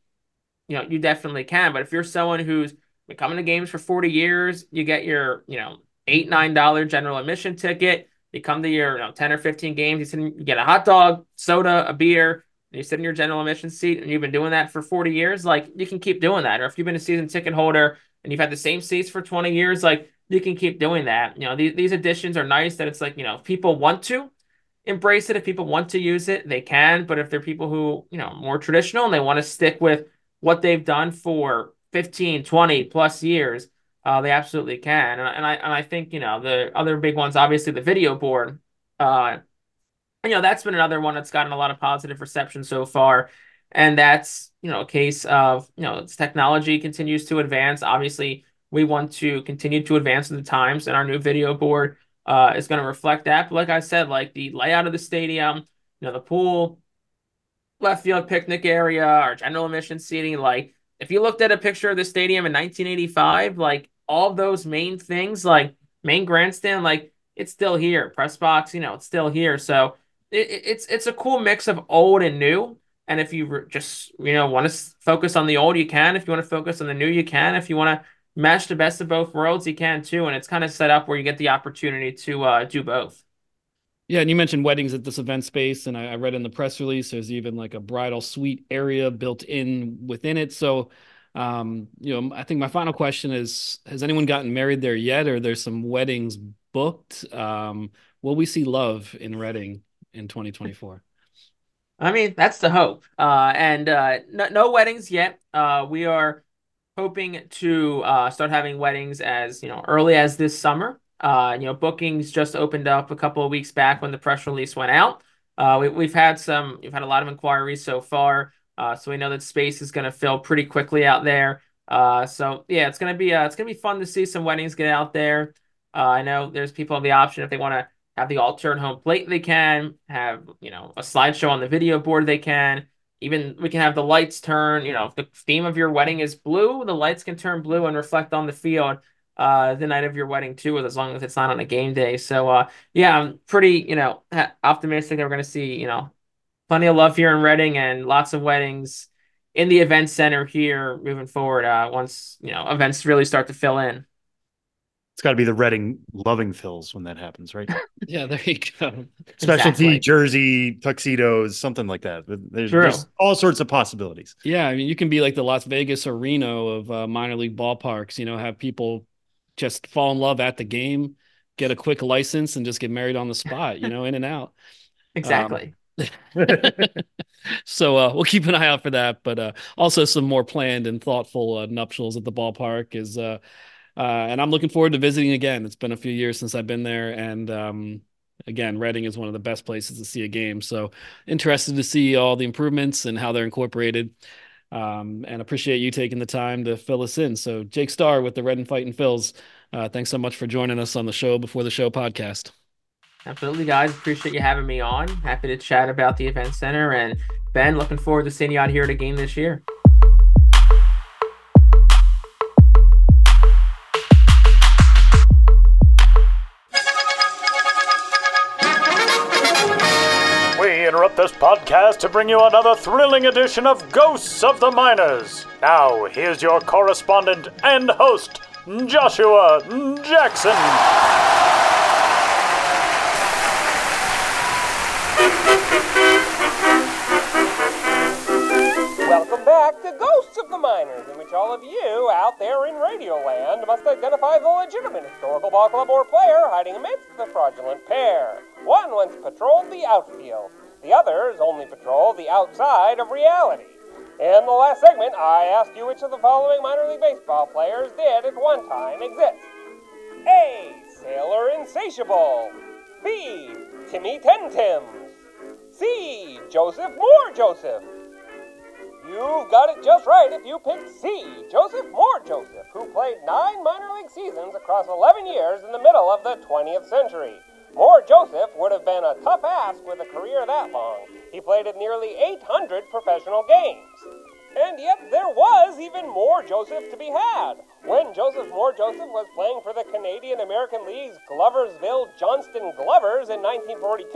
you know, you definitely can. But if you're someone who's been coming to games for 40 years, you get your, you know, eight, nine dollar general admission ticket. You come to your, you know, 10 or 15 games, you, sit, you get a hot dog, soda, a beer, you sit in your general admission seat and you've been doing that for 40 years, like you can keep doing that. Or if you've been a season ticket holder and you've had the same seats for 20 years, like you can keep doing that. You know, these, these additions are nice that it's like, you know, if people want to, embrace it. If people want to use it, they can. But if they're people who, you know, more traditional and they want to stick with what they've done for 15, 20 plus years, uh, they absolutely can. And, and I and I think, you know, the other big ones, obviously the video board. Uh, you know, that's been another one that's gotten a lot of positive reception so far. And that's, you know, a case of, you know, technology continues to advance. Obviously, we want to continue to advance in the times and our new video board uh, is going to reflect that. But like I said, like the layout of the stadium, you know, the pool, left field picnic area, our general admission seating, like if you looked at a picture of the stadium in 1985, like all those main things, like main grandstand, like it's still here. Press box, you know, it's still here. So it, it's it's a cool mix of old and new. And if you just you know want to focus on the old, you can. If you want to focus on the new, you can. If you want to mesh the best of both worlds you can too, and it's kind of set up where you get the opportunity to uh, do both. Yeah, and you mentioned weddings at this event space, and I, I, read in the press release there's even like a bridal suite area built in within it. So, um, you know, I think my final question is: Has anyone gotten married there yet, or there's some weddings booked? Um, will we see love in Reading in 2024? I mean, that's the hope. Uh, and uh, no, no weddings yet. Uh, we are hoping to uh, start having weddings as you know early as this summer. Uh, you know, bookings just opened up a couple of weeks back when the press release went out. Uh, we, we've had some, we've had a lot of inquiries so far. So we know that space is going to fill pretty quickly out there. So yeah, it's going to be, it's to be fun to see some weddings get out there. I know there's people have the option if they want to have the altar and home plate, they can have, you know, a slideshow on the video board, they can. Even we can have the lights turn, you know, if the theme of your wedding is blue, the lights can turn blue and reflect on the field uh, the night of your wedding too, as long as it's not on a game day. So uh, yeah, I'm pretty you know optimistic that we're going to see you know plenty of love here in Reading and lots of weddings in the event center here moving forward. Uh, once you know events really start to fill in. It's got to be the Reading loving fills when that happens, right? (laughs) yeah, there you go. Specialty exactly. jersey, tuxedos, something like that. There's, there's, all sorts of possibilities. Yeah, I mean, you can be like the Las Vegas or Reno of uh, minor league ballparks. You know, have people just fall in love at the game, get a quick license, and just get married on the spot. You know, in and out. (laughs) Exactly. Um, (laughs) so uh, we'll keep an eye out for that, but uh, also some more planned and thoughtful uh, nuptials at the ballpark is. Uh, and I'm looking forward to visiting again. It's been a few years since I've been there, and um, again, Reading is one of the best places to see a game. So interested to see all the improvements and how they're incorporated um, and appreciate you taking the time to fill us in. So, Jake Starr with the Reading Fighting Phils, uh, thanks so much for joining us on the show before the show podcast. Absolutely, guys. Appreciate you having me on. Happy to chat about the event center. And Ben, looking forward to seeing you out here at a game this year. Interrupt this podcast to bring you another thrilling edition of Ghosts of the Minors. Now, here's your correspondent and host, Joshua Jackson. Welcome back to Ghosts of the Minors, in which all of you out there in Radioland must identify the legitimate historical ball club or player hiding amidst the fraudulent pair. One once patrolled the outfield. The others only patrol the outside of reality. In the last segment, I asked you which of the following minor league baseball players did at one time exist. A. Sailor Insatiable. B. Timmy Ten. C. Joseph Moore Joseph. You've got it just right if you picked C. Joseph Moore Joseph, who played nine minor league seasons across 11 years in the middle of the 20th century. Moore Joseph would have been a tough ass with a career that long. He played in nearly 800 professional games. And yet there was even more Joseph to be had. When Joseph Moore Joseph was playing for the Canadian American League's Gloversville Johnstown Glovers in 1942,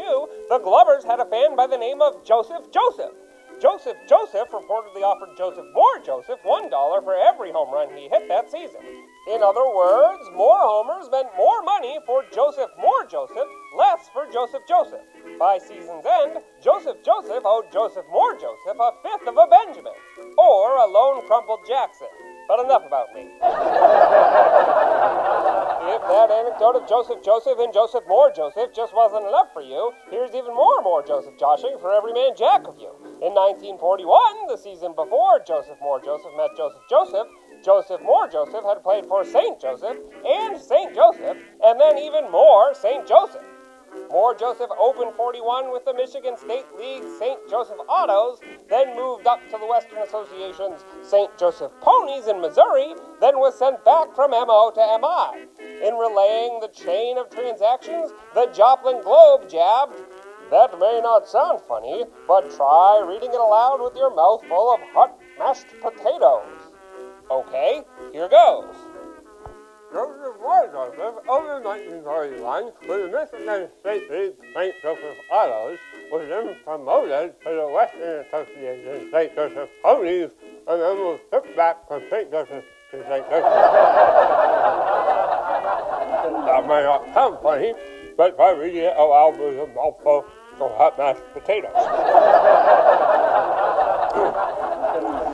the Glovers had a fan by the name of Joseph Joseph. Joseph Joseph reportedly offered Joseph Moore Joseph $1 for every home run he hit that season. In other words, more homers meant more money for Joseph Moore Joseph, less for Joseph Joseph. By season's end, Joseph Joseph owed Joseph Moore Joseph a fifth of a Benjamin, or a lone crumpled Jackson. But enough about me. (laughs) if that anecdote of Joseph Joseph and Joseph Moore Joseph just wasn't enough for you, here's even more Moore Joseph joshing for every man jack of you. In 1941, the season before Joseph Moore Joseph met Joseph Joseph, Joseph Moore Joseph had played for St. Joseph and St. Joseph, and then even more St. Joseph. Moore Joseph opened 41 with the Michigan State League St. Joseph Autos, then moved up to the Western Association's St. Joseph Ponies in Missouri, then was sent back from MO to MI. In relaying the chain of transactions, the Joplin Globe jabbed, That may not sound funny, but try reading it aloud with your mouth full of hot mashed potatoes. Okay, here goes. Joseph Moore Joseph, over 1941, with the Michigan State League St. Joseph Autos, was then promoted to the Western Association St. Joseph Ponies, and then was shipped back from St. Joseph you think this? that may not sound funny, but I really allow me a mouthful of hot mashed potatoes. (laughs)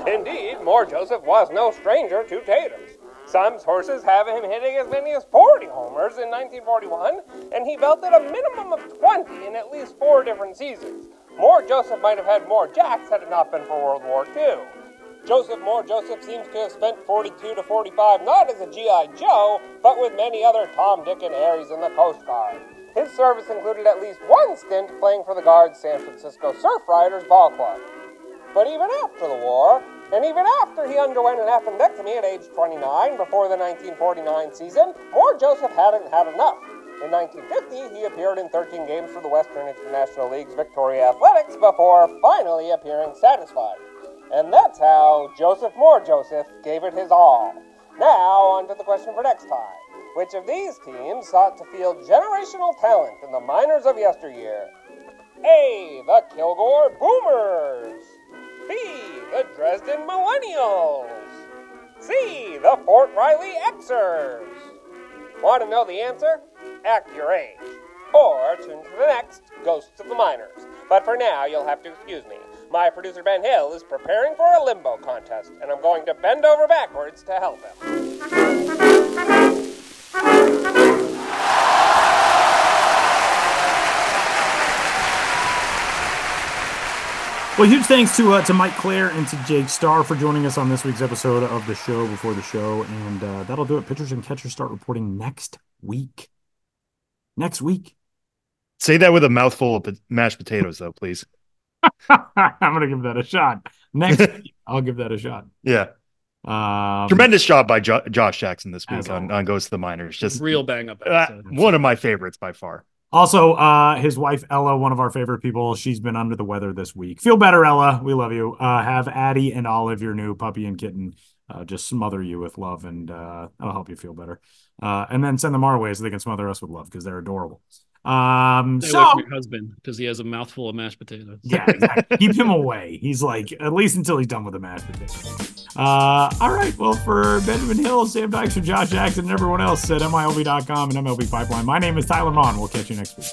Indeed, Moore Joseph was no stranger to taters. Some sources have him hitting as many as 40 homers in 1941, and he belted a minimum of 20 in at least four different seasons. Moore Joseph might have had more jacks had it not been for World War II. Joseph Moore Joseph seems to have spent 42 to 45 not as a G.I. Joe, but with many other Tom, Dick, and Harrys in the Coast Guard. His service included at least one stint playing for the Guard's San Francisco Surf Riders Ball Club. But even after the war, and even after he underwent an appendectomy at age 29 before the 1949 season, Moore Joseph hadn't had enough. In 1950, he appeared in 13 games for the Western International League's Victoria Athletics before finally appearing satisfied. And that's how Joseph Moore Joseph gave it his all. Now, on to the question for next time. Which of these teams sought to field generational talent in the minors of yesteryear? A. The Kilgore Boomers. B. The Dresden Millennials. C. The Fort Riley Xers. Want to know the answer? Act your age. Or tune to the next Ghosts of the Minors. But for now, you'll have to excuse me. My producer Ben Hill is preparing for a limbo contest, and I'm going to bend over backwards to help him. Well, huge thanks to uh, to Mike Clair and to Jake Starr for joining us on this week's episode of the show before the show, and uh, that'll do it. Pitchers and catchers start reporting next week. Next week. Say that with a mouthful of mashed potatoes, though, please. (laughs) I'm gonna give that a shot. Next (laughs) week, I'll give that a shot. Yeah. Um, Tremendous job by jo- Josh Jackson this week on, always. on Ghost of the Minors. Just Real bang up uh, one of my favorites by far. Also, uh, his wife Ella, one of our favorite people, she's been under the weather this week. Feel better, Ella. We love you. Uh, have Addie and Olive, your new puppy and kitten, uh, just smother you with love, and uh, that'll help you feel better. Uh, and then send them our way so they can smother us with love because they're adorable. Um, Stay so husband because he has a mouthful of mashed potatoes. yeah, exactly. keep him away. He's like at least until he's done with the mashed potatoes. Uh, all right. Well, for Benjamin Hill, Sam Dykes, for Josh Jackson, and everyone else at MILB.com and MLB Pipeline, my name is Tyler Maun. We'll catch you next week.